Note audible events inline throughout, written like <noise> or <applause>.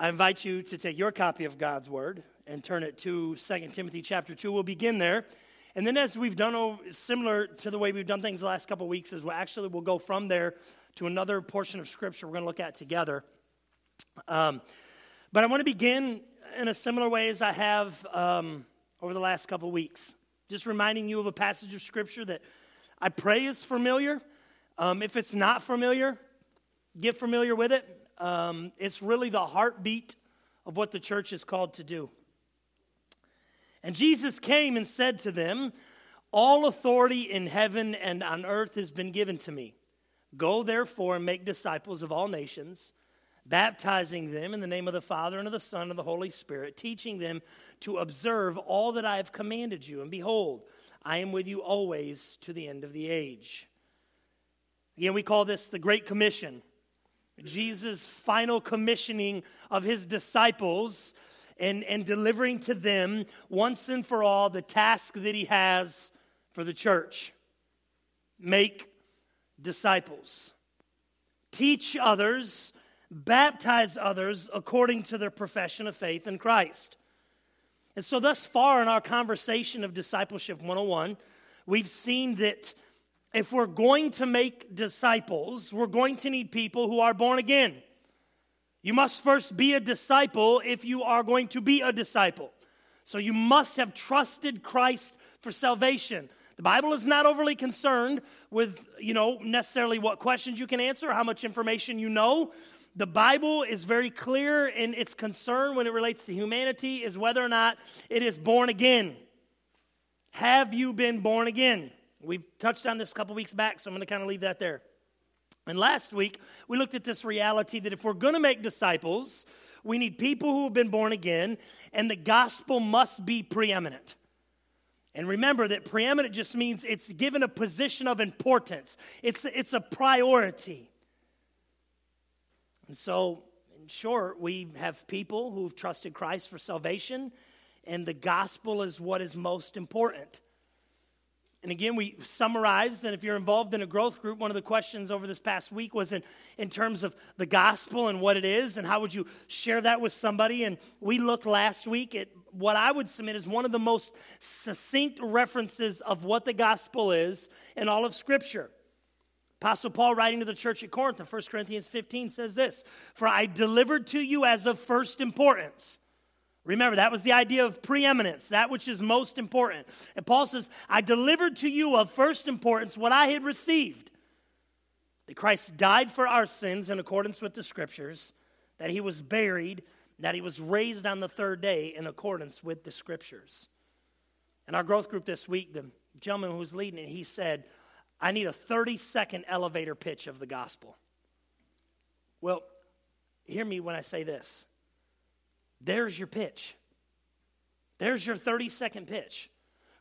I invite you to take your copy of God's Word and turn it to 2 Timothy chapter 2. We'll begin there. And then, as we've done, similar to the way we've done things the last couple weeks, is we'll actually we'll go from there to another portion of Scripture we're going to look at together. Um, but I want to begin in a similar way as I have um, over the last couple weeks, just reminding you of a passage of Scripture that I pray is familiar. Um, if it's not familiar, get familiar with it. Um, it's really the heartbeat of what the church is called to do. And Jesus came and said to them, All authority in heaven and on earth has been given to me. Go therefore and make disciples of all nations, baptizing them in the name of the Father and of the Son and of the Holy Spirit, teaching them to observe all that I have commanded you. And behold, I am with you always to the end of the age. Again, we call this the Great Commission. Jesus' final commissioning of his disciples and, and delivering to them once and for all the task that he has for the church. Make disciples, teach others, baptize others according to their profession of faith in Christ. And so, thus far in our conversation of Discipleship 101, we've seen that if we're going to make disciples, we're going to need people who are born again. You must first be a disciple if you are going to be a disciple. So you must have trusted Christ for salvation. The Bible is not overly concerned with, you know, necessarily what questions you can answer, how much information you know. The Bible is very clear in its concern when it relates to humanity is whether or not it is born again. Have you been born again? We've touched on this a couple weeks back, so I'm going to kind of leave that there. And last week, we looked at this reality that if we're going to make disciples, we need people who have been born again, and the gospel must be preeminent. And remember that preeminent just means it's given a position of importance, it's, it's a priority. And so, in short, we have people who've trusted Christ for salvation, and the gospel is what is most important. And again, we summarized that if you're involved in a growth group, one of the questions over this past week was in, in terms of the gospel and what it is, and how would you share that with somebody. And we looked last week at what I would submit is one of the most succinct references of what the gospel is in all of Scripture. Apostle Paul, writing to the church at Corinth in 1 Corinthians 15, says this For I delivered to you as of first importance Remember, that was the idea of preeminence, that which is most important. And Paul says, I delivered to you of first importance what I had received that Christ died for our sins in accordance with the scriptures, that he was buried, that he was raised on the third day in accordance with the scriptures. In our growth group this week, the gentleman who was leading it, he said, I need a 30 second elevator pitch of the gospel. Well, hear me when I say this. There's your pitch. There's your 30 second pitch.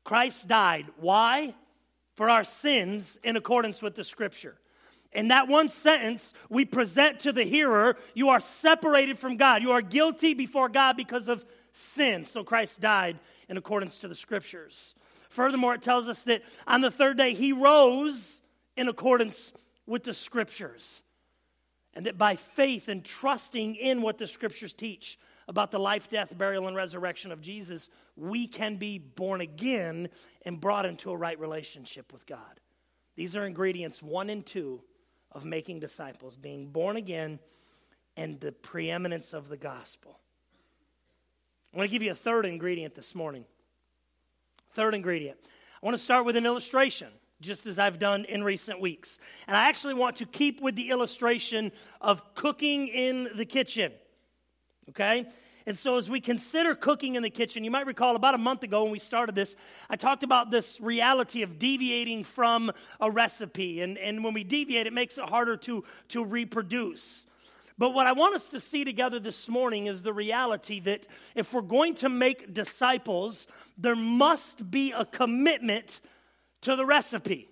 Christ died. Why? For our sins in accordance with the scripture. In that one sentence, we present to the hearer, you are separated from God. You are guilty before God because of sin. So Christ died in accordance to the scriptures. Furthermore, it tells us that on the third day, he rose in accordance with the scriptures. And that by faith and trusting in what the scriptures teach, about the life, death, burial, and resurrection of Jesus, we can be born again and brought into a right relationship with God. These are ingredients one and two of making disciples being born again and the preeminence of the gospel. I want to give you a third ingredient this morning. Third ingredient. I want to start with an illustration, just as I've done in recent weeks. And I actually want to keep with the illustration of cooking in the kitchen. Okay? And so, as we consider cooking in the kitchen, you might recall about a month ago when we started this, I talked about this reality of deviating from a recipe. And, and when we deviate, it makes it harder to, to reproduce. But what I want us to see together this morning is the reality that if we're going to make disciples, there must be a commitment to the recipe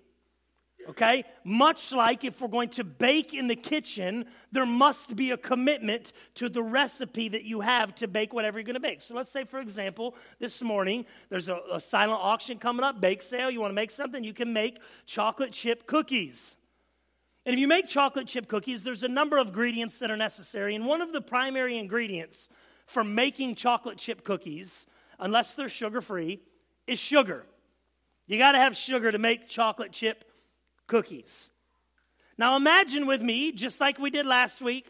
okay? Much like if we're going to bake in the kitchen, there must be a commitment to the recipe that you have to bake whatever you're going to bake. So let's say, for example, this morning there's a, a silent auction coming up, bake sale. You want to make something? You can make chocolate chip cookies. And if you make chocolate chip cookies, there's a number of ingredients that are necessary. And one of the primary ingredients for making chocolate chip cookies, unless they're sugar free, is sugar. You got to have sugar to make chocolate chip cookies. Now imagine with me, just like we did last week,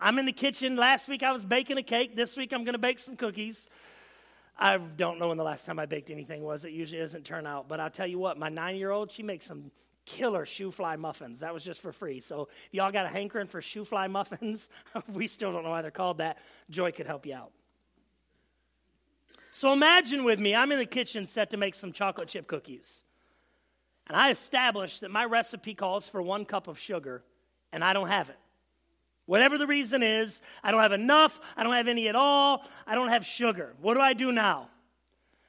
I'm in the kitchen. Last week I was baking a cake. This week I'm going to bake some cookies. I don't know when the last time I baked anything was. It usually doesn't turn out. But I'll tell you what, my nine year old, she makes some killer shoofly muffins. That was just for free. So if y'all got a hankering for shoofly muffins, <laughs> we still don't know why they're called that. Joy could help you out. So imagine with me, I'm in the kitchen set to make some chocolate chip cookies. And I established that my recipe calls for one cup of sugar, and I don't have it. Whatever the reason is, I don't have enough, I don't have any at all, I don't have sugar. What do I do now?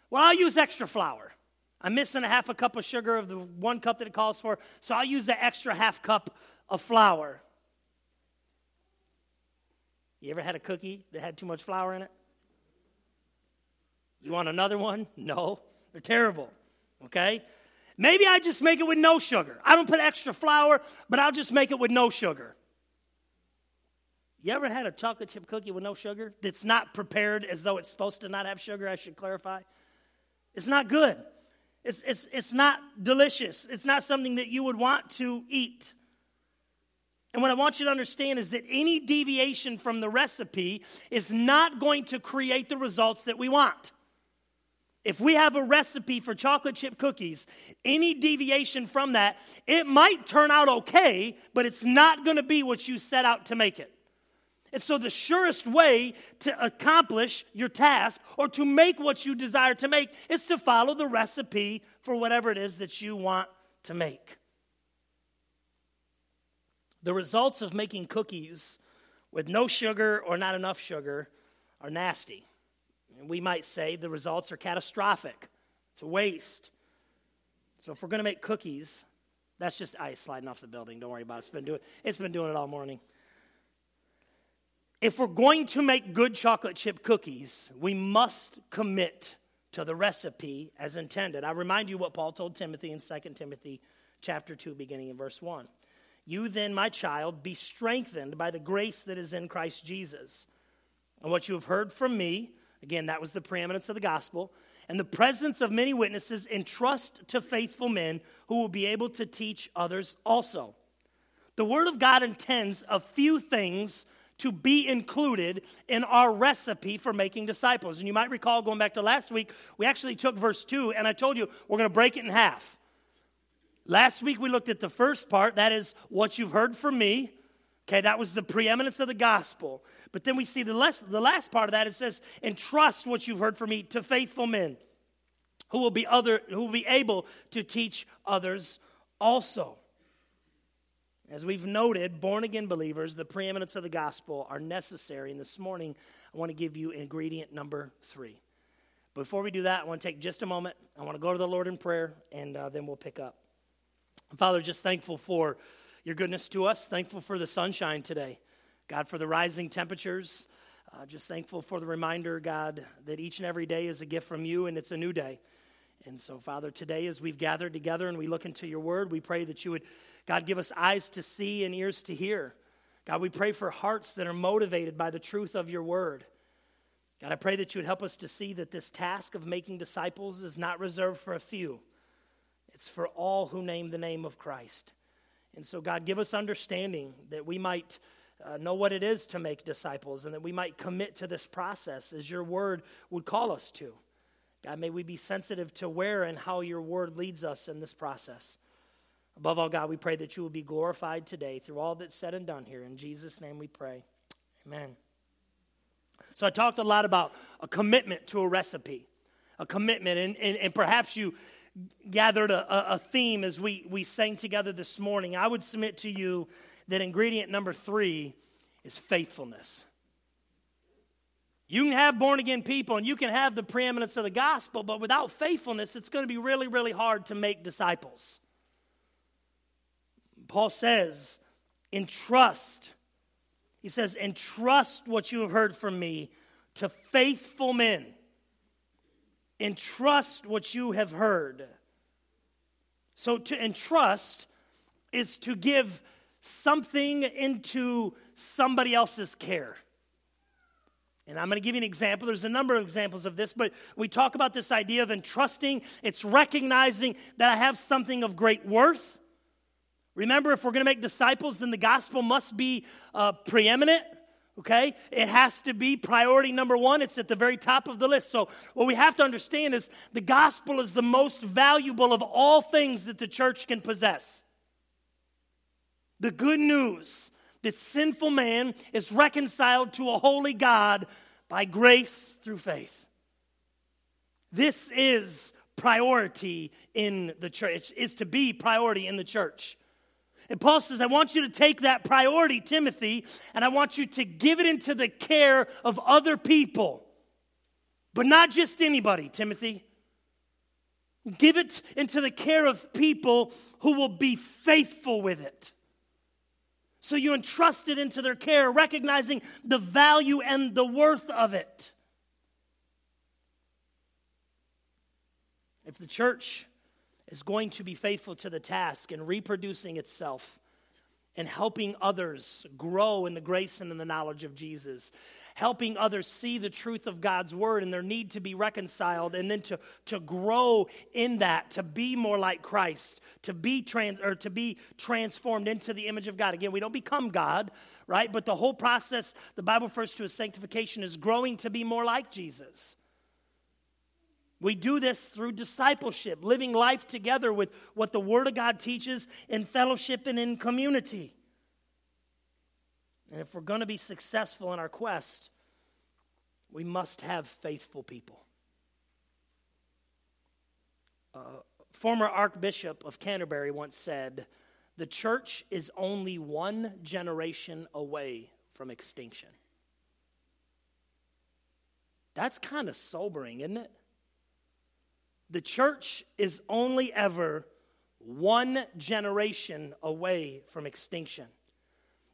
Well, I'll use extra flour. I'm missing a half a cup of sugar of the one cup that it calls for, so I'll use the extra half cup of flour. You ever had a cookie that had too much flour in it? You want another one? No, they're terrible. Okay? Maybe I just make it with no sugar. I don't put extra flour, but I'll just make it with no sugar. You ever had a chocolate chip cookie with no sugar that's not prepared as though it's supposed to not have sugar? I should clarify. It's not good. It's, it's, it's not delicious. It's not something that you would want to eat. And what I want you to understand is that any deviation from the recipe is not going to create the results that we want. If we have a recipe for chocolate chip cookies, any deviation from that, it might turn out okay, but it's not going to be what you set out to make it. And so, the surest way to accomplish your task or to make what you desire to make is to follow the recipe for whatever it is that you want to make. The results of making cookies with no sugar or not enough sugar are nasty. We might say the results are catastrophic, it's a waste. So, if we're going to make cookies, that's just ice sliding off the building. Don't worry about it. It's been doing, it's been doing it all morning. If we're going to make good chocolate chip cookies, we must commit to the recipe as intended. I remind you what Paul told Timothy in 2 Timothy chapter 2 beginning in verse 1. You then, my child, be strengthened by the grace that is in Christ Jesus. And what you have heard from me, again, that was the preeminence of the gospel, and the presence of many witnesses, entrust to faithful men who will be able to teach others also. The Word of God intends a few things to be included in our recipe for making disciples. And you might recall going back to last week, we actually took verse 2 and I told you we're going to break it in half. Last week we looked at the first part, that is what you've heard from me. Okay, that was the preeminence of the gospel. But then we see the last, the last part of that, it says, entrust what you've heard from me to faithful men who will be other who will be able to teach others also. As we've noted, born again believers, the preeminence of the gospel are necessary. And this morning, I want to give you ingredient number three. Before we do that, I want to take just a moment. I want to go to the Lord in prayer, and uh, then we'll pick up. Father, just thankful for your goodness to us. Thankful for the sunshine today. God, for the rising temperatures. Uh, just thankful for the reminder, God, that each and every day is a gift from you and it's a new day. And so, Father, today as we've gathered together and we look into your word, we pray that you would God, give us eyes to see and ears to hear. God, we pray for hearts that are motivated by the truth of your word. God, I pray that you would help us to see that this task of making disciples is not reserved for a few, it's for all who name the name of Christ. And so, God, give us understanding that we might uh, know what it is to make disciples and that we might commit to this process as your word would call us to. God, may we be sensitive to where and how your word leads us in this process. Above all, God, we pray that you will be glorified today through all that's said and done here. In Jesus' name we pray. Amen. So I talked a lot about a commitment to a recipe, a commitment, and, and, and perhaps you gathered a, a theme as we, we sang together this morning. I would submit to you that ingredient number three is faithfulness. You can have born again people and you can have the preeminence of the gospel, but without faithfulness, it's going to be really, really hard to make disciples. Paul says, entrust. He says, entrust what you have heard from me to faithful men. Entrust what you have heard. So to entrust is to give something into somebody else's care. And I'm going to give you an example. There's a number of examples of this, but we talk about this idea of entrusting. It's recognizing that I have something of great worth. Remember, if we're going to make disciples, then the gospel must be uh, preeminent. Okay? It has to be priority number one. It's at the very top of the list. So, what we have to understand is the gospel is the most valuable of all things that the church can possess. The good news that sinful man is reconciled to a holy God by grace through faith. This is priority in the church, is to be priority in the church. And Paul says, I want you to take that priority, Timothy, and I want you to give it into the care of other people. But not just anybody, Timothy. Give it into the care of people who will be faithful with it. So you entrust it into their care, recognizing the value and the worth of it. If the church is going to be faithful to the task and reproducing itself and helping others grow in the grace and in the knowledge of Jesus, helping others see the truth of God's word and their need to be reconciled, and then to, to grow in that, to be more like Christ, to be trans or to be transformed into the image of God. Again, we don't become God, right? But the whole process, the Bible refers to as sanctification, is growing to be more like Jesus. We do this through discipleship, living life together with what the Word of God teaches in fellowship and in community. And if we're going to be successful in our quest, we must have faithful people. Uh, former Archbishop of Canterbury once said, The church is only one generation away from extinction. That's kind of sobering, isn't it? The church is only ever one generation away from extinction.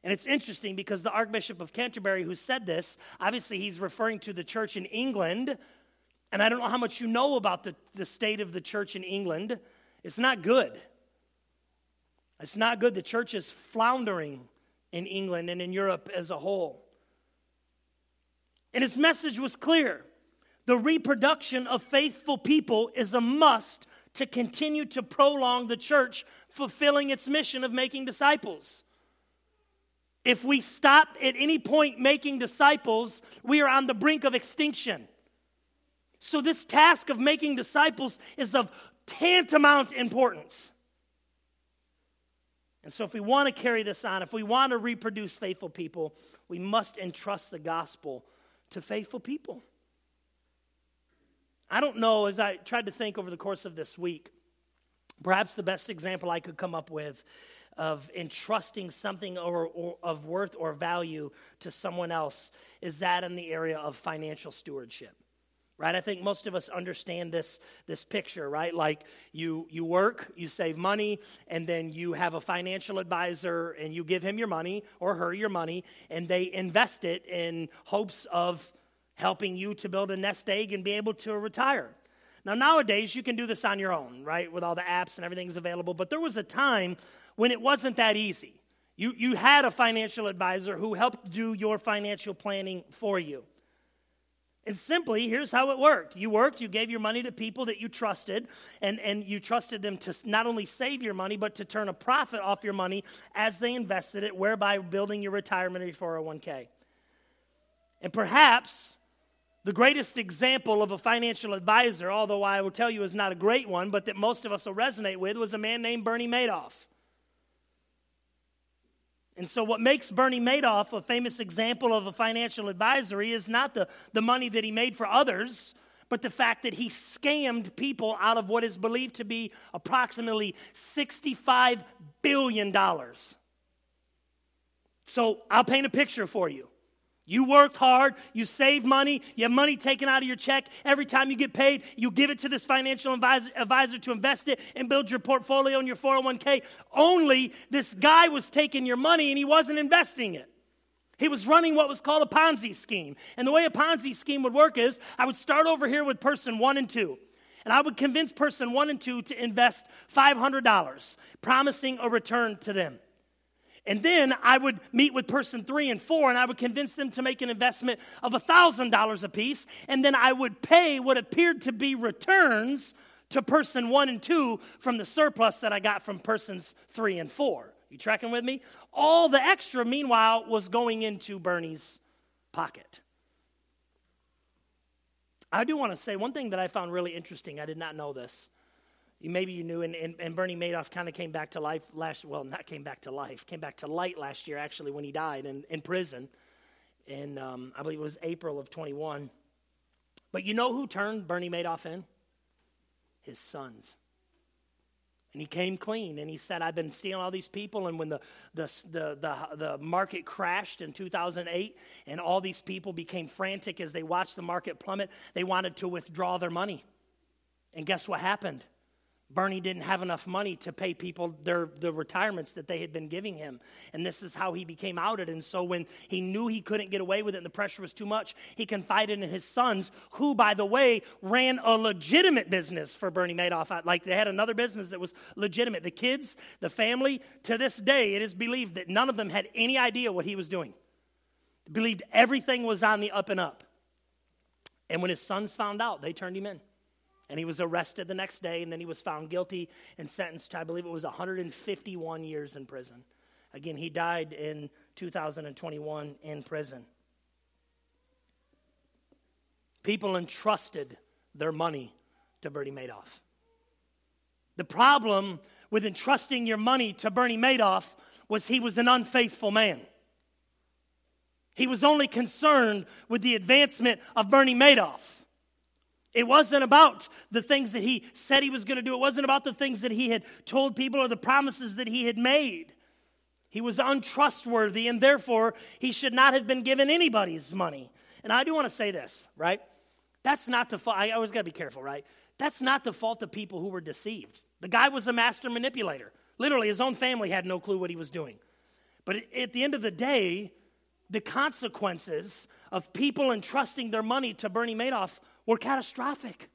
And it's interesting because the Archbishop of Canterbury, who said this, obviously he's referring to the church in England. And I don't know how much you know about the, the state of the church in England. It's not good. It's not good. The church is floundering in England and in Europe as a whole. And his message was clear the reproduction of faithful people is a must to continue to prolong the church fulfilling its mission of making disciples. If we stop at any point making disciples, we are on the brink of extinction. So, this task of making disciples is of tantamount importance. And so, if we want to carry this on, if we want to reproduce faithful people, we must entrust the gospel to faithful people. I don't know, as I tried to think over the course of this week, perhaps the best example I could come up with of entrusting something or, or, of worth or value to someone else is that in the area of financial stewardship right? I think most of us understand this this picture right? Like you you work you save money and then you have a financial advisor and you give him your money or her your money and they invest it in hopes of helping you to build a nest egg and be able to retire now nowadays you can do this on your own right with all the apps and everything's available but there was a time when it wasn't that easy. You, you had a financial advisor who helped do your financial planning for you. And simply, here's how it worked. You worked, you gave your money to people that you trusted, and, and you trusted them to not only save your money, but to turn a profit off your money as they invested it, whereby building your retirement or 401k. And perhaps the greatest example of a financial advisor, although I will tell you is not a great one, but that most of us will resonate with, was a man named Bernie Madoff. And so, what makes Bernie Madoff a famous example of a financial advisory is not the, the money that he made for others, but the fact that he scammed people out of what is believed to be approximately $65 billion. So, I'll paint a picture for you. You worked hard, you saved money, you have money taken out of your check. Every time you get paid, you give it to this financial advisor, advisor, to invest it and build your portfolio in your 401k. Only this guy was taking your money and he wasn't investing it. He was running what was called a Ponzi scheme. And the way a Ponzi scheme would work is I would start over here with person one and two. And I would convince person one and two to invest $500, promising a return to them. And then I would meet with person three and four, and I would convince them to make an investment of $1,000 apiece. And then I would pay what appeared to be returns to person one and two from the surplus that I got from persons three and four. You tracking with me? All the extra, meanwhile, was going into Bernie's pocket. I do want to say one thing that I found really interesting. I did not know this maybe you knew, and, and, and Bernie Madoff kind of came back to life last, well, not came back to life, came back to light last year, actually, when he died in, in prison. And um, I believe it was April of 21. But you know who turned Bernie Madoff in? His sons. And he came clean and he said, I've been stealing all these people. And when the, the, the, the, the market crashed in 2008 and all these people became frantic as they watched the market plummet, they wanted to withdraw their money. And guess what happened? Bernie didn't have enough money to pay people their the retirements that they had been giving him. And this is how he became outed. And so when he knew he couldn't get away with it and the pressure was too much, he confided in his sons, who, by the way, ran a legitimate business for Bernie Madoff. Like they had another business that was legitimate. The kids, the family, to this day, it is believed that none of them had any idea what he was doing. Believed everything was on the up and up. And when his sons found out, they turned him in. And he was arrested the next day, and then he was found guilty and sentenced to, I believe it was 151 years in prison. Again, he died in 2021 in prison. People entrusted their money to Bernie Madoff. The problem with entrusting your money to Bernie Madoff was he was an unfaithful man. He was only concerned with the advancement of Bernie Madoff. It wasn't about the things that he said he was going to do. It wasn't about the things that he had told people or the promises that he had made. He was untrustworthy, and therefore he should not have been given anybody's money. And I do want to say this, right? That's not the fault. I always got to be careful, right? That's not the fault of people who were deceived. The guy was a master manipulator. Literally, his own family had no clue what he was doing. But at the end of the day, the consequences of people entrusting their money to Bernie Madoff were catastrophic.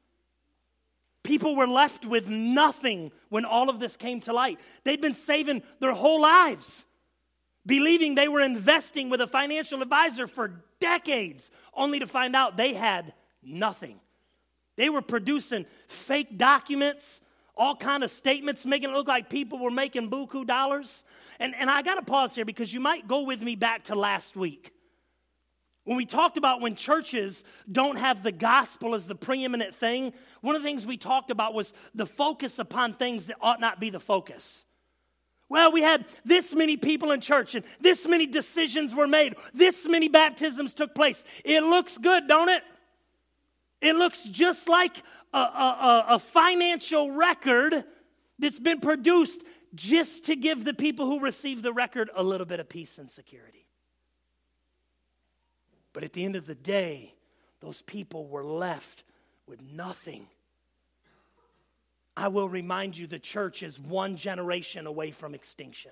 People were left with nothing when all of this came to light. They'd been saving their whole lives, believing they were investing with a financial advisor for decades, only to find out they had nothing. They were producing fake documents, all kind of statements, making it look like people were making buku dollars. And, and I got to pause here because you might go with me back to last week. When we talked about when churches don't have the gospel as the preeminent thing, one of the things we talked about was the focus upon things that ought not be the focus. Well, we had this many people in church and this many decisions were made, this many baptisms took place. It looks good, don't it? It looks just like a, a, a financial record that's been produced just to give the people who receive the record a little bit of peace and security. But at the end of the day, those people were left with nothing. I will remind you the church is one generation away from extinction.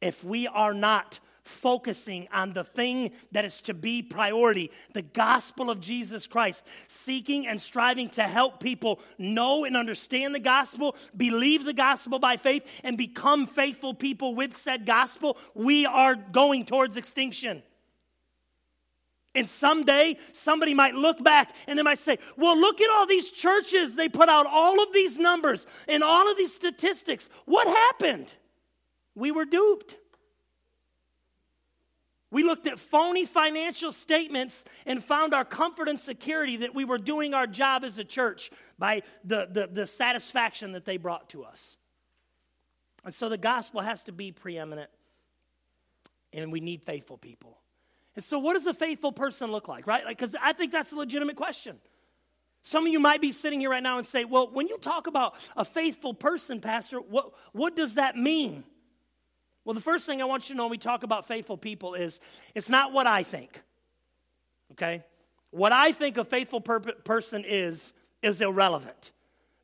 If we are not focusing on the thing that is to be priority the gospel of Jesus Christ, seeking and striving to help people know and understand the gospel, believe the gospel by faith, and become faithful people with said gospel, we are going towards extinction. And someday somebody might look back and they might say, Well, look at all these churches. They put out all of these numbers and all of these statistics. What happened? We were duped. We looked at phony financial statements and found our comfort and security that we were doing our job as a church by the, the, the, satisfaction that they brought to us. And so the gospel has to be preeminent, and we need faithful people. And so, what does a faithful person look like, right? Because like, I think that's a legitimate question. Some of you might be sitting here right now and say, well, when you talk about a faithful person, Pastor, what, what does that mean? Well, the first thing I want you to know when we talk about faithful people is it's not what I think. Okay? What I think a faithful per- person is, is irrelevant.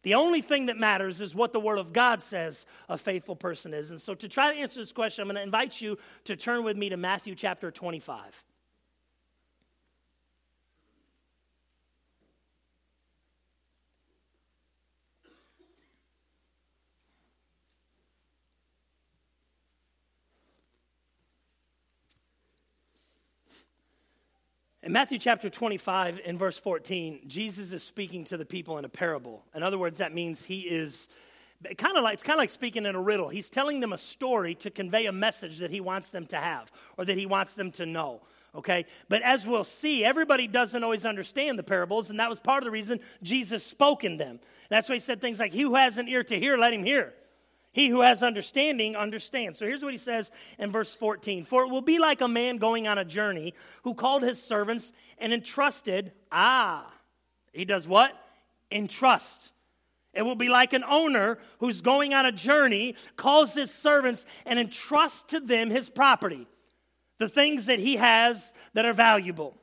The only thing that matters is what the Word of God says a faithful person is. And so, to try to answer this question, I'm going to invite you to turn with me to Matthew chapter 25. In Matthew chapter 25, in verse 14, Jesus is speaking to the people in a parable. In other words, that means he is kind of like it's kind of like speaking in a riddle. He's telling them a story to convey a message that he wants them to have or that he wants them to know. Okay? But as we'll see, everybody doesn't always understand the parables, and that was part of the reason Jesus spoke in them. That's why he said things like, He who has an ear to hear, let him hear. He who has understanding understands. So here's what he says in verse 14 For it will be like a man going on a journey who called his servants and entrusted, ah, he does what? Entrust. It will be like an owner who's going on a journey, calls his servants, and entrusts to them his property, the things that he has that are valuable.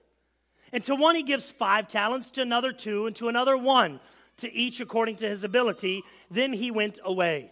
And to one he gives five talents, to another two, and to another one, to each according to his ability. Then he went away.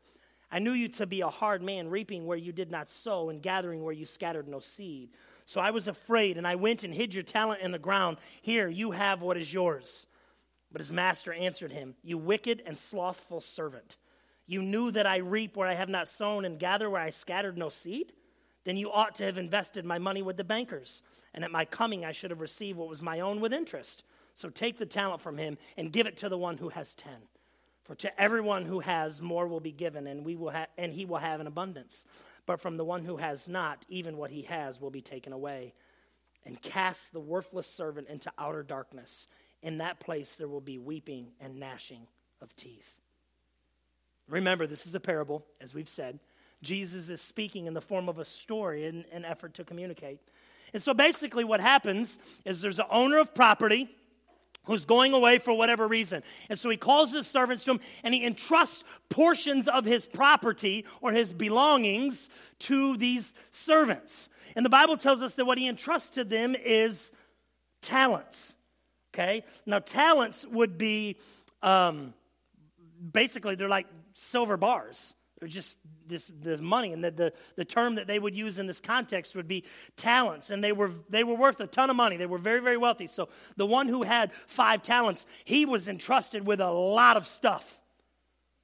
I knew you to be a hard man, reaping where you did not sow and gathering where you scattered no seed. So I was afraid, and I went and hid your talent in the ground. Here, you have what is yours. But his master answered him, You wicked and slothful servant. You knew that I reap where I have not sown and gather where I scattered no seed? Then you ought to have invested my money with the bankers, and at my coming I should have received what was my own with interest. So take the talent from him and give it to the one who has ten. For to everyone who has, more will be given, and, we will ha- and he will have an abundance. But from the one who has not, even what he has will be taken away. And cast the worthless servant into outer darkness. In that place there will be weeping and gnashing of teeth. Remember, this is a parable, as we've said. Jesus is speaking in the form of a story in an effort to communicate. And so basically, what happens is there's an owner of property who's going away for whatever reason. And so he calls his servants to him and he entrusts portions of his property or his belongings to these servants. And the Bible tells us that what he entrusts to them is talents. Okay? Now, talents would be um, basically, they're like silver bars. They're just this, this money. And the, the, the term that they would use in this context would be talents. And they were, they were worth a ton of money. They were very, very wealthy. So the one who had five talents, he was entrusted with a lot of stuff.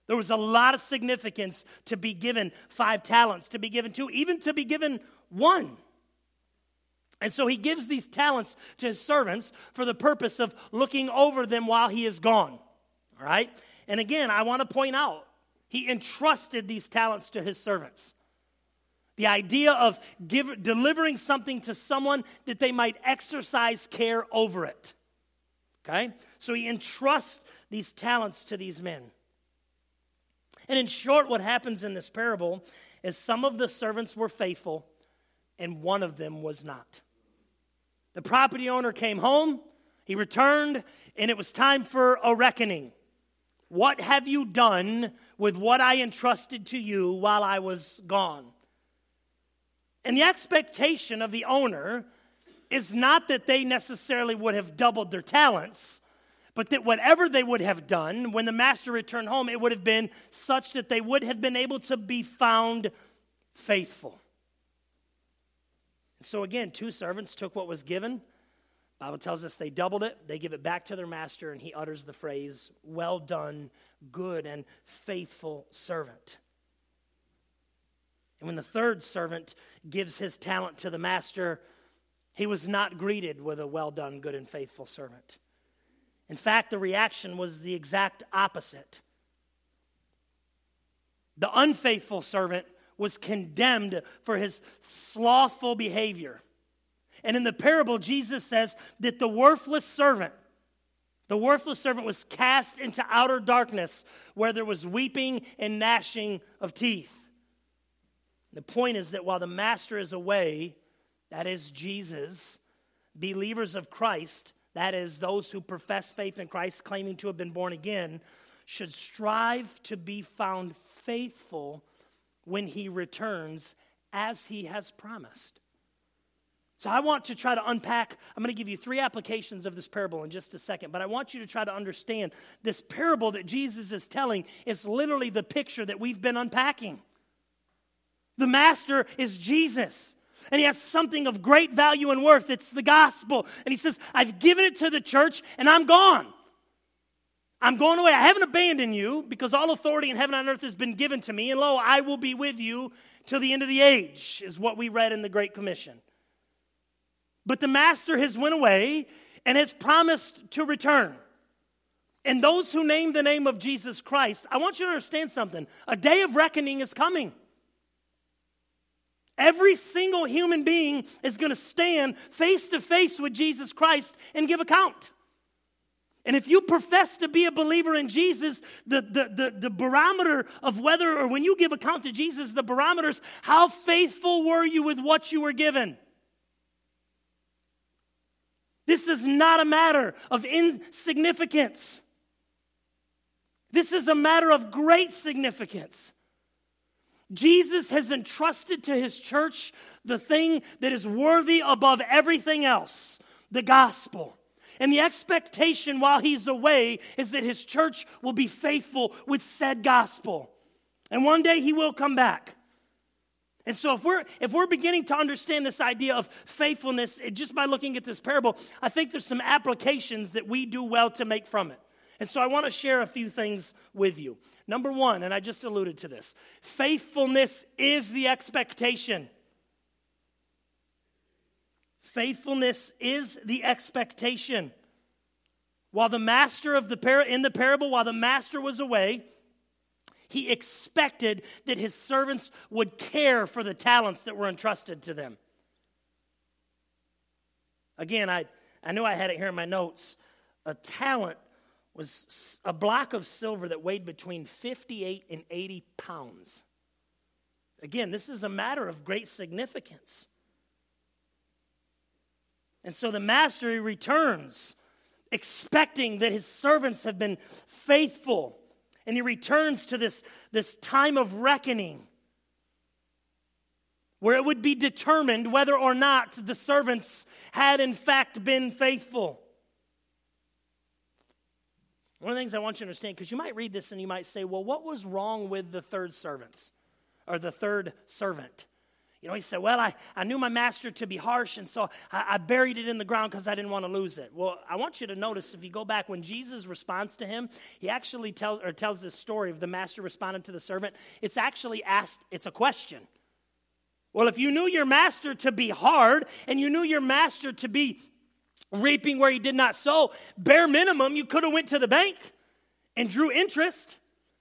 There was a lot of significance to be given five talents, to be given two, even to be given one. And so he gives these talents to his servants for the purpose of looking over them while he is gone. All right? And again, I want to point out he entrusted these talents to his servants. The idea of give, delivering something to someone that they might exercise care over it. Okay? So he entrusts these talents to these men. And in short, what happens in this parable is some of the servants were faithful and one of them was not. The property owner came home, he returned, and it was time for a reckoning. What have you done with what I entrusted to you while I was gone? And the expectation of the owner is not that they necessarily would have doubled their talents, but that whatever they would have done when the master returned home, it would have been such that they would have been able to be found faithful. So again, two servants took what was given Bible tells us they doubled it, they give it back to their master, and he utters the phrase, Well done, good and faithful servant. And when the third servant gives his talent to the master, he was not greeted with a well done, good and faithful servant. In fact, the reaction was the exact opposite. The unfaithful servant was condemned for his slothful behavior. And in the parable, Jesus says that the worthless servant The worthless servant was cast into outer darkness where there was weeping and gnashing of teeth. The point is that while the master is away, that is Jesus, believers of Christ, that is those who profess faith in Christ, claiming to have been born again, should strive to be found faithful when he returns as he has promised. So I want to try to unpack. I'm going to give you three applications of this parable in just a second, but I want you to try to understand this parable that Jesus is telling is literally the picture that we've been unpacking. The master is Jesus. And he has something of great value and worth. It's the gospel. And he says, I've given it to the church and I'm gone. I'm going away. I haven't abandoned you because all authority in heaven and earth has been given to me. And lo, I will be with you till the end of the age, is what we read in the Great Commission. But the master has went away and has promised to return. And those who name the name of Jesus Christ, I want you to understand something. A day of reckoning is coming. Every single human being is going to stand face to face with Jesus Christ and give account. And if you profess to be a believer in Jesus, the, the, the, the, barometer of whether, or when you give account to Jesus, the barometers, how faithful were you with what you were given? This is not a matter of insignificance. This is a matter of great significance. Jesus has entrusted to his church the thing that is worthy above everything else the gospel. And the expectation while he's away is that his church will be faithful with said gospel. And one day he will come back. And so if we're if we're beginning to understand this idea of faithfulness just by looking at this parable, I think there's some applications that we do well to make from it. And so I want to share a few things with you. Number one, and I just alluded to this faithfulness is the expectation. Faithfulness is the expectation. While the master of the par- in the parable, while the master was away, he expected that his servants would care for the talents that were entrusted to them. Again, I, I knew I had it here in my notes. A talent was a block of silver that weighed between 58 and 80 pounds. Again, this is a matter of great significance. And so the master returns, expecting that his servants have been faithful. And he returns to this, this time of reckoning where it would be determined whether or not the servants had in fact been faithful. One of the things I want you to understand, because you might read this and you might say, well, what was wrong with the third servants or the third servant? You know, he said, Well, I, I knew my master to be harsh, and so I, I buried it in the ground because I didn't want to lose it. Well, I want you to notice if you go back when Jesus responds to him, he actually tells or tells this story of the master responding to the servant. It's actually asked, it's a question. Well, if you knew your master to be hard and you knew your master to be reaping where he did not sow, bare minimum, you could have went to the bank and drew interest.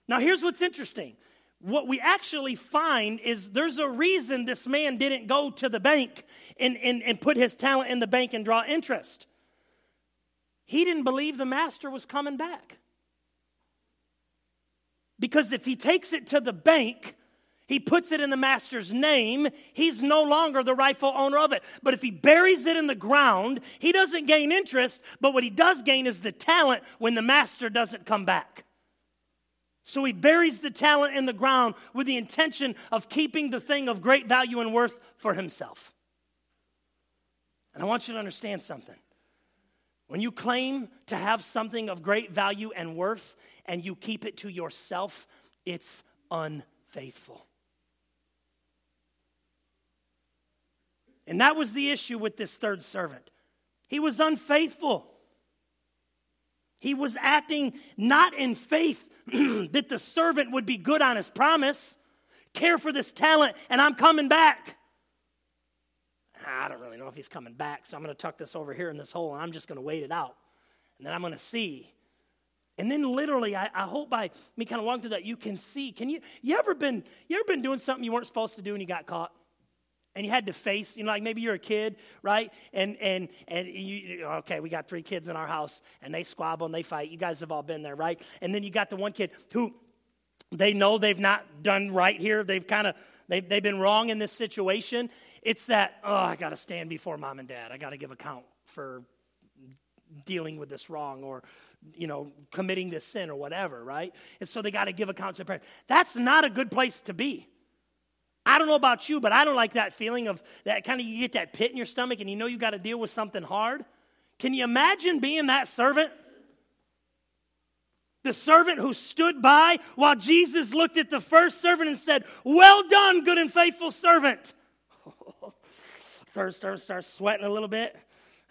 Now, here's what's interesting. What we actually find is there's a reason this man didn't go to the bank and, and, and put his talent in the bank and draw interest. He didn't believe the master was coming back. Because if he takes it to the bank, he puts it in the master's name, he's no longer the rightful owner of it. But if he buries it in the ground, he doesn't gain interest, but what he does gain is the talent when the master doesn't come back. So he buries the talent in the ground with the intention of keeping the thing of great value and worth for himself. And I want you to understand something. When you claim to have something of great value and worth and you keep it to yourself, it's unfaithful. And that was the issue with this third servant. He was unfaithful. He was acting not in faith <clears throat> that the servant would be good on his promise, care for this talent, and I'm coming back. I don't really know if he's coming back, so I'm going to tuck this over here in this hole and I'm just going to wait it out. And then I'm going to see. And then literally, I, I, hope by me kind of walking through that, you can see. Can you, you ever been, you ever been doing something you weren't supposed to do and you got caught? And you had to face, you know, like maybe you're a kid, right? And and and you, okay, we got three kids in our house, and they squabble and they fight. You guys have all been there, right? And then you got the one kid who they know they've not done right here. They've kind of they've, they've been wrong in this situation. It's that oh, I got to stand before mom and dad. I got to give account for dealing with this wrong or you know committing this sin or whatever, right? And so they got to give account to their parents. That's not a good place to be. I don't know about you, but I don't like that feeling of that kind of you get that pit in your stomach and you know you got to deal with something hard. Can you imagine being that servant? The servant who stood by while Jesus looked at the first servant and said, Well done, good and faithful servant. <laughs> Third servant starts sweating a little bit.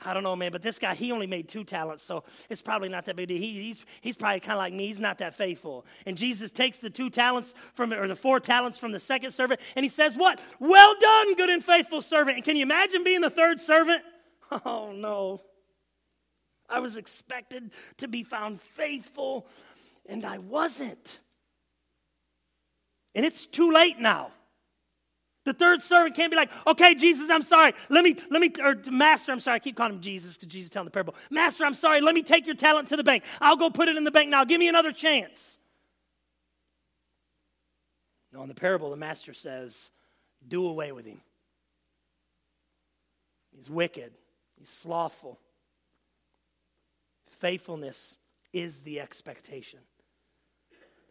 I don't know, man, but this guy, he only made two talents, so it's probably not that big. He, he's, he's probably kind of like me. He's not that faithful. And Jesus takes the two talents from, or the four talents from the second servant, and he says, What? Well done, good and faithful servant. And can you imagine being the third servant? <laughs> Oh, no. I was expected to be found faithful, and I wasn't. And it's too late now. The third servant can't be like, okay, Jesus, I'm sorry. Let me, let me, or Master, I'm sorry. I keep calling him Jesus because Jesus telling the parable. Master, I'm sorry. Let me take your talent to the bank. I'll go put it in the bank now. Give me another chance. No, in the parable, the master says, do away with him. He's wicked, he's slothful. Faithfulness is the expectation.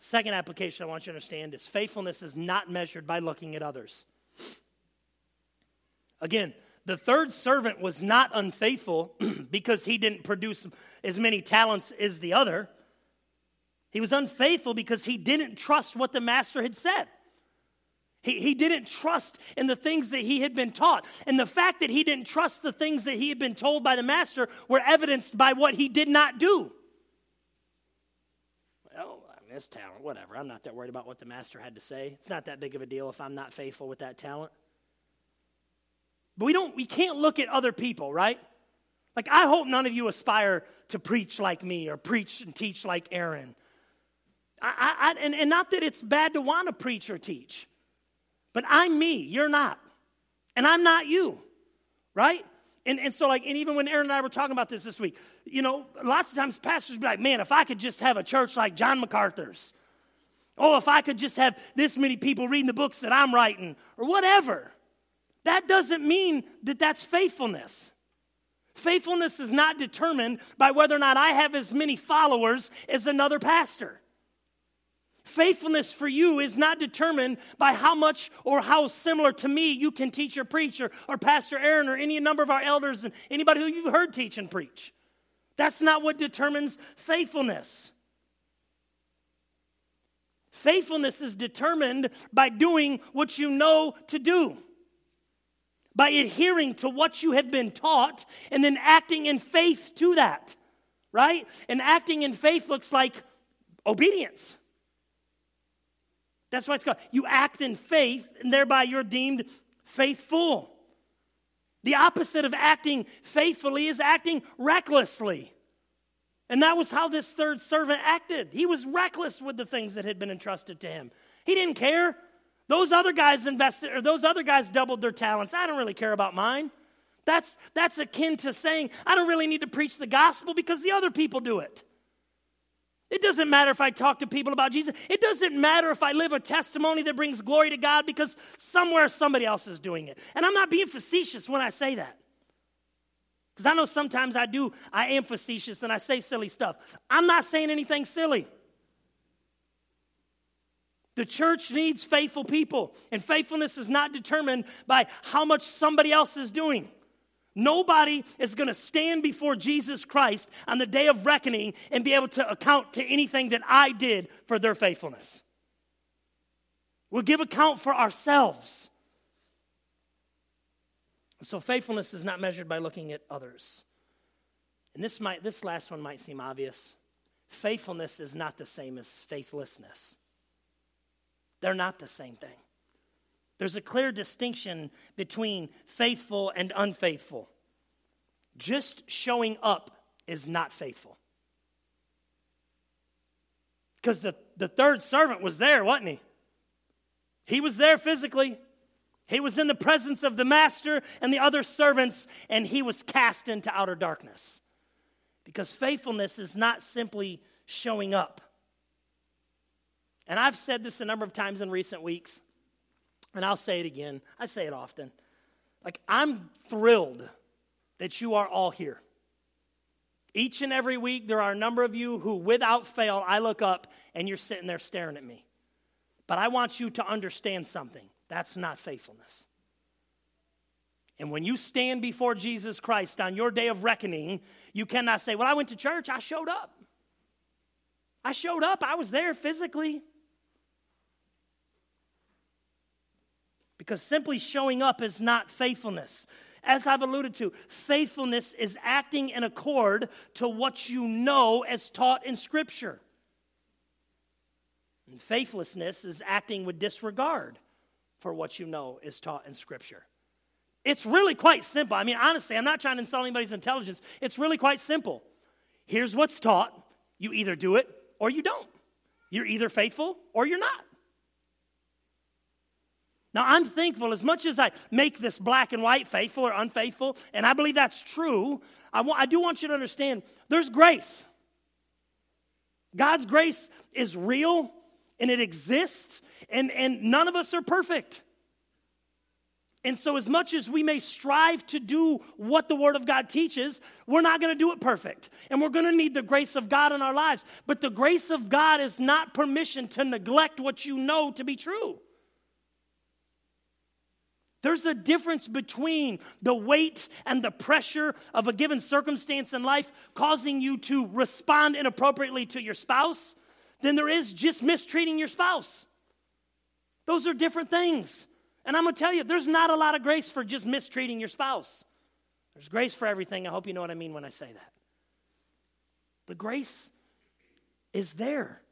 Second application I want you to understand is faithfulness is not measured by looking at others. Again, the third servant was not unfaithful <clears throat> because he didn't produce as many talents as the other. He was unfaithful because he didn't trust what the master had said. He, he didn't trust in the things that he had been taught. And the fact that he didn't trust the things that he had been told by the master were evidenced by what he did not do. Well, I mean, this talent, whatever. I'm not that worried about what the master had to say. It's not that big of a deal if I'm not faithful with that talent. But we don't we can't look at other people, right? Like I hope none of you aspire to preach like me or preach and teach like Aaron. I, I, and, and not that it's bad to want to preach or teach, but I'm me, you're not. And I'm not you, right? And, and so, like, and even when Aaron and I were talking about this this week, you know, lots of times pastors be like, man, if I could just have a church like John MacArthur's, oh, if I could just have this many people reading the books that I'm writing, or whatever. That doesn't mean that that's faithfulness. Faithfulness is not determined by whether or not I have as many followers as another pastor. Faithfulness for you is not determined by how much or how similar to me you can teach or preach, or, or Pastor Aaron, or any number of our elders, and anybody who you've heard teach and preach. That's not what determines faithfulness. Faithfulness is determined by doing what you know to do by adhering to what you have been taught and then acting in faith to that, right? And acting in faith looks like obedience. That's why it's called. You act in faith, and thereby you're deemed faithful. The opposite of acting faithfully is acting recklessly. And that was how this third servant acted. He was reckless with the things that had been entrusted to him. He didn't care. Those other guys invested, or those other guys doubled their talents. I don't really care about mine. That's, that's akin to saying, I don't really need to preach the gospel because the other people do it. It doesn't matter if I talk to people about Jesus. It doesn't matter if I live a testimony that brings glory to God because somewhere somebody else is doing it. And I'm not being facetious when I say that. Because I know sometimes I do, I am facetious and I say silly stuff. I'm not saying anything silly. The church needs faithful people, and faithfulness is not determined by how much somebody else is doing. Nobody is going to stand before Jesus Christ on the day of reckoning and be able to account to anything that I did for their faithfulness. We'll give account for ourselves. So faithfulness is not measured by looking at others. And this might this last one might seem obvious. Faithfulness is not the same as faithlessness. They're not the same thing. There's a clear distinction between faithful and unfaithful. Just showing up is not faithful. Because the, the third servant was there, wasn't he? He was there physically. He was in the presence of the master and the other servants, and he was cast into outer darkness. Because faithfulness is not simply showing up. And I've said this a number of times in recent weeks, and I'll say it again. I say it often. Like, I'm thrilled that you are all here. Each and every week, there are a number of you who, without fail, I look up and you're sitting there staring at me. But I want you to understand something that's not faithfulness. And when you stand before Jesus Christ on your day of reckoning, you cannot say, Well, I went to church, I showed up. I showed up, I was there physically. Because simply showing up is not faithfulness. As I've alluded to, faithfulness is acting in accord to what you know as taught in Scripture. And faithlessness is acting with disregard for what you know is taught in Scripture. It's really quite simple. I mean, honestly, I'm not trying to insult anybody's intelligence. It's really quite simple. Here's what's taught you either do it or you don't. You're either faithful or you're not. Now, I'm thankful as much as I make this black and white, faithful or unfaithful, and I believe that's true. I, do want you to understand there's grace. God's grace is real and it exists, and, and none of us are perfect. And so, as much as we may strive to do what the Word of God teaches, we're not going to do it perfect. And we're going to need the grace of God in our lives. But the grace of God is not permission to neglect what you know to be true. There's a difference between the weight and the pressure of a given circumstance in life causing you to respond inappropriately to your spouse than there is just mistreating your spouse. Those are different things. And I'm going to tell you, there's not a lot of grace for just mistreating your spouse. There's grace for everything. I hope you know what I mean when I say that. The grace is there.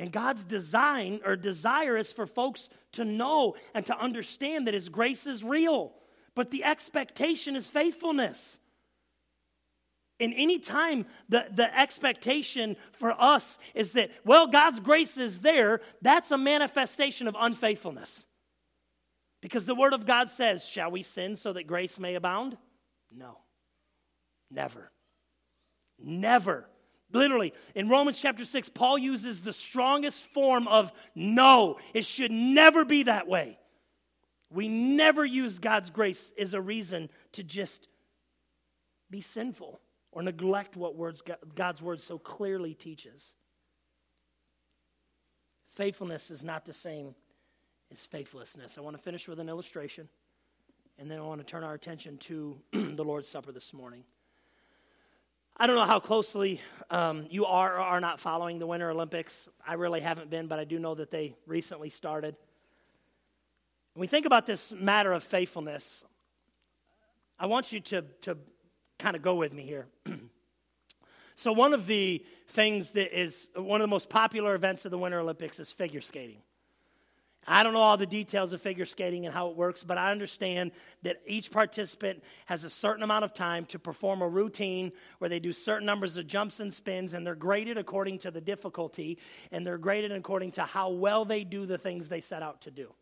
And God's design or desire is for folks to know and to understand that His grace is real. But the expectation is faithfulness. And any time the, the expectation for us is that, well, God's grace is there, that's a manifestation of unfaithfulness. Because the Word of God says, Shall we sin so that grace may abound? No. Never. Never. Literally, in Romans chapter 6, Paul uses the strongest form of no. It should never be that way. We never use God's grace as a reason to just be sinful or neglect what words, God's word so clearly teaches. Faithfulness is not the same as faithlessness. I want to finish with an illustration, and then I want to turn our attention to <clears throat> the Lord's Supper this morning. I don't know how closely um, you are or are not following the Winter Olympics. I really haven't been, but I do know that they recently started. When we think about this matter of faithfulness, I want you to, to kind of go with me here. <clears throat> so, one of the things that is one of the most popular events of the Winter Olympics is figure skating. I don't know all the details of figure skating and how it works, but I understand that each participant has a certain amount of time to perform a routine where they do certain numbers of jumps and spins, and they're graded according to the difficulty, and they're graded according to how well they do the things they set out to do.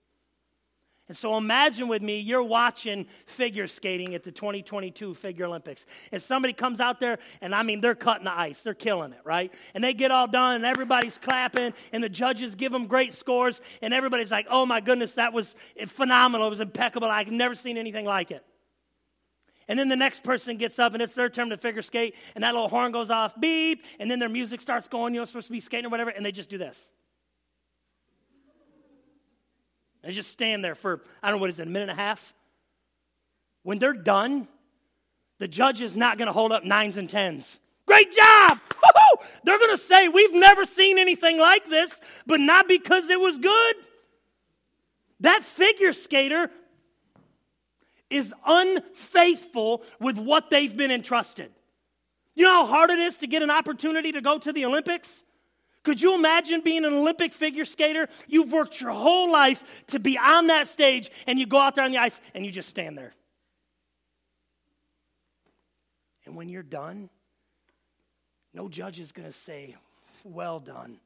And so imagine with me, you're watching figure skating at the 2022 Figure Olympics. And somebody comes out there, and I mean, they're cutting the ice, they're killing it, right? And they get all done, and everybody's clapping, and the judges give them great scores, and everybody's like, oh my goodness, that was phenomenal. It was impeccable. I've never seen anything like it. And then the next person gets up and it's their turn to figure skate, and that little horn goes off, beep, and then their music starts going, you know, supposed to be skating or whatever, and they just do this. They just stand there for, I don't know what is it, a minute and a half? When they're done, the judge is not going to hold up nines and tens. Great job! Woo-hoo! They're going to say, We've never seen anything like this, but not because it was good. That figure skater is unfaithful with what they've been entrusted. You know how hard it is to get an opportunity to go to the Olympics? Could you imagine being an Olympic figure skater? You've worked your whole life to be on that stage, and you go out there on the ice and you just stand there. And when you're done, no judge is going to say, Well done.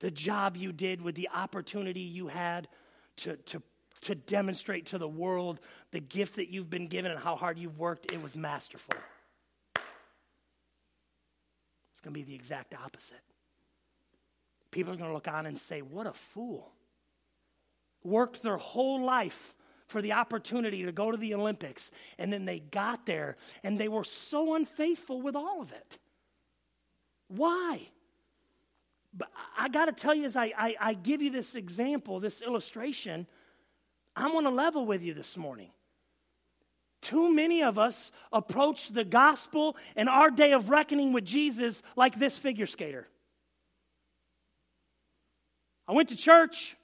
The job you did with the opportunity you had to, to to demonstrate to the world the gift that you've been given and how hard you've worked. It was masterful. Going to be the exact opposite. People are going to look on and say, What a fool. Worked their whole life for the opportunity to go to the Olympics, and then they got there and they were so unfaithful with all of it. Why? But I got to tell you, as I, I, I give you this example, this illustration, I'm on a level with you this morning. Too many of us approach the gospel and our day of reckoning with Jesus like this figure skater. I went to church.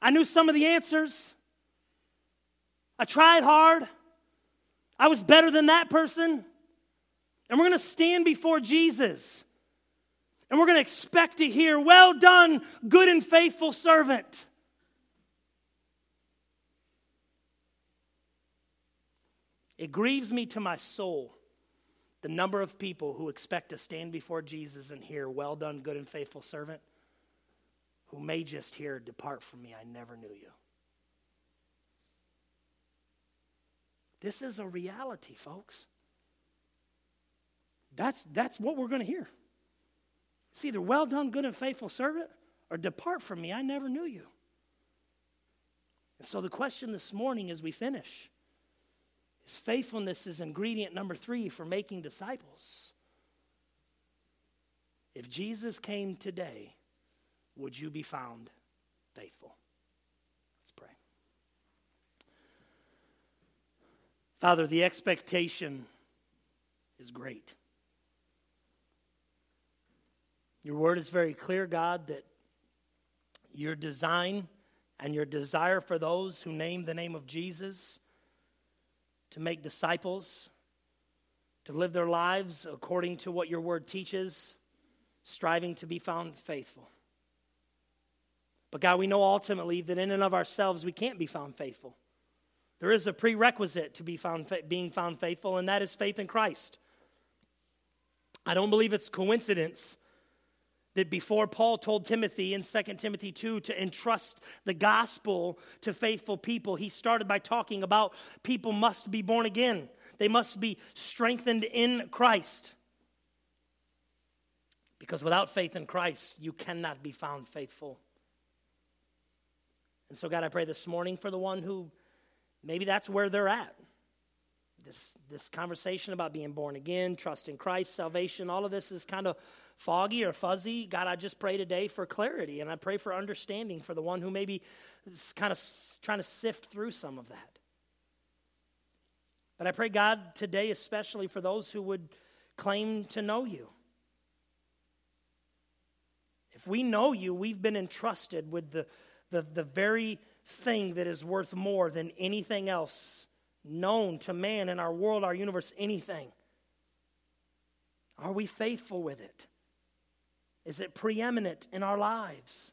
I knew some of the answers. I tried hard. I was better than that person. And we're going to stand before Jesus. And we're going to expect to hear, Well done, good and faithful servant. It grieves me to my soul the number of people who expect to stand before Jesus and hear, Well done, good and faithful servant, who may just hear, Depart from me, I never knew you. This is a reality, folks. That's, that's what we're going to hear. It's either well done, good and faithful servant, or depart from me, I never knew you. And so the question this morning as we finish is faithfulness is ingredient number three for making disciples. If Jesus came today, would you be found faithful? Let's pray. Father, the expectation is great. Your word is very clear, God, that your design and your desire for those who name the name of Jesus to make disciples, to live their lives according to what your word teaches, striving to be found faithful. But God, we know ultimately that in and of ourselves we can't be found faithful. There is a prerequisite to be found, being found faithful, and that is faith in Christ. I don't believe it's coincidence that before Paul told Timothy in 2 Timothy 2 to entrust the gospel to faithful people, he started by talking about people must be born again. They must be strengthened in Christ. Because without faith in Christ, you cannot be found faithful. And so, God, I pray this morning for the one who maybe that's where they're at. This, this conversation about being born again, trust in Christ, salvation, all of this is kind of foggy or fuzzy. God, I just pray today for clarity and I pray for understanding for the one who maybe is kind of trying to sift through some of that. But I pray, God, today, especially for those who would claim to know you. If we know you, we've been entrusted with the, the, the very thing that is worth more than anything else known to man in our world, our universe, anything. Are we faithful with it? Is it preeminent in our lives?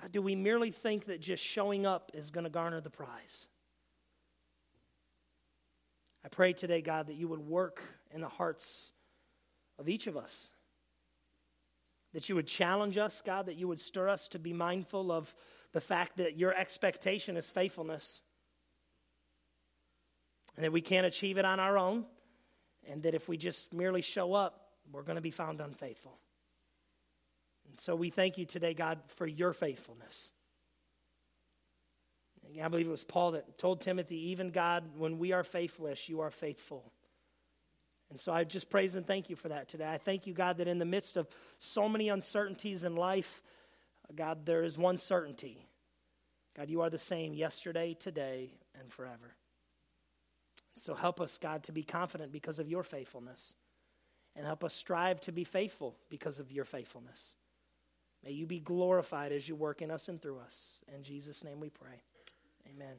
God, do we merely think that just showing up is going to garner the prize? I pray today, God, that you would work in the hearts of each of us. That you would challenge us, God, that you would stir us to be mindful of the fact that your expectation is faithfulness. And that we can't achieve it on our own. And that if we just merely show up, we're going to be found unfaithful. And so we thank you today, God, for your faithfulness. I believe it was Paul that told Timothy, even God, when we are faithless, you are faithful. And so I just praise and thank you for that today. I thank you, God, that in the midst of so many uncertainties in life, uh, God, there is one certainty. God, you are the same yesterday, today, and forever. So help us, God, to be confident because of your faithfulness and help us strive to be faithful because of your faithfulness. May you be glorified as you work in us and through us. In Jesus' name we pray. Amen.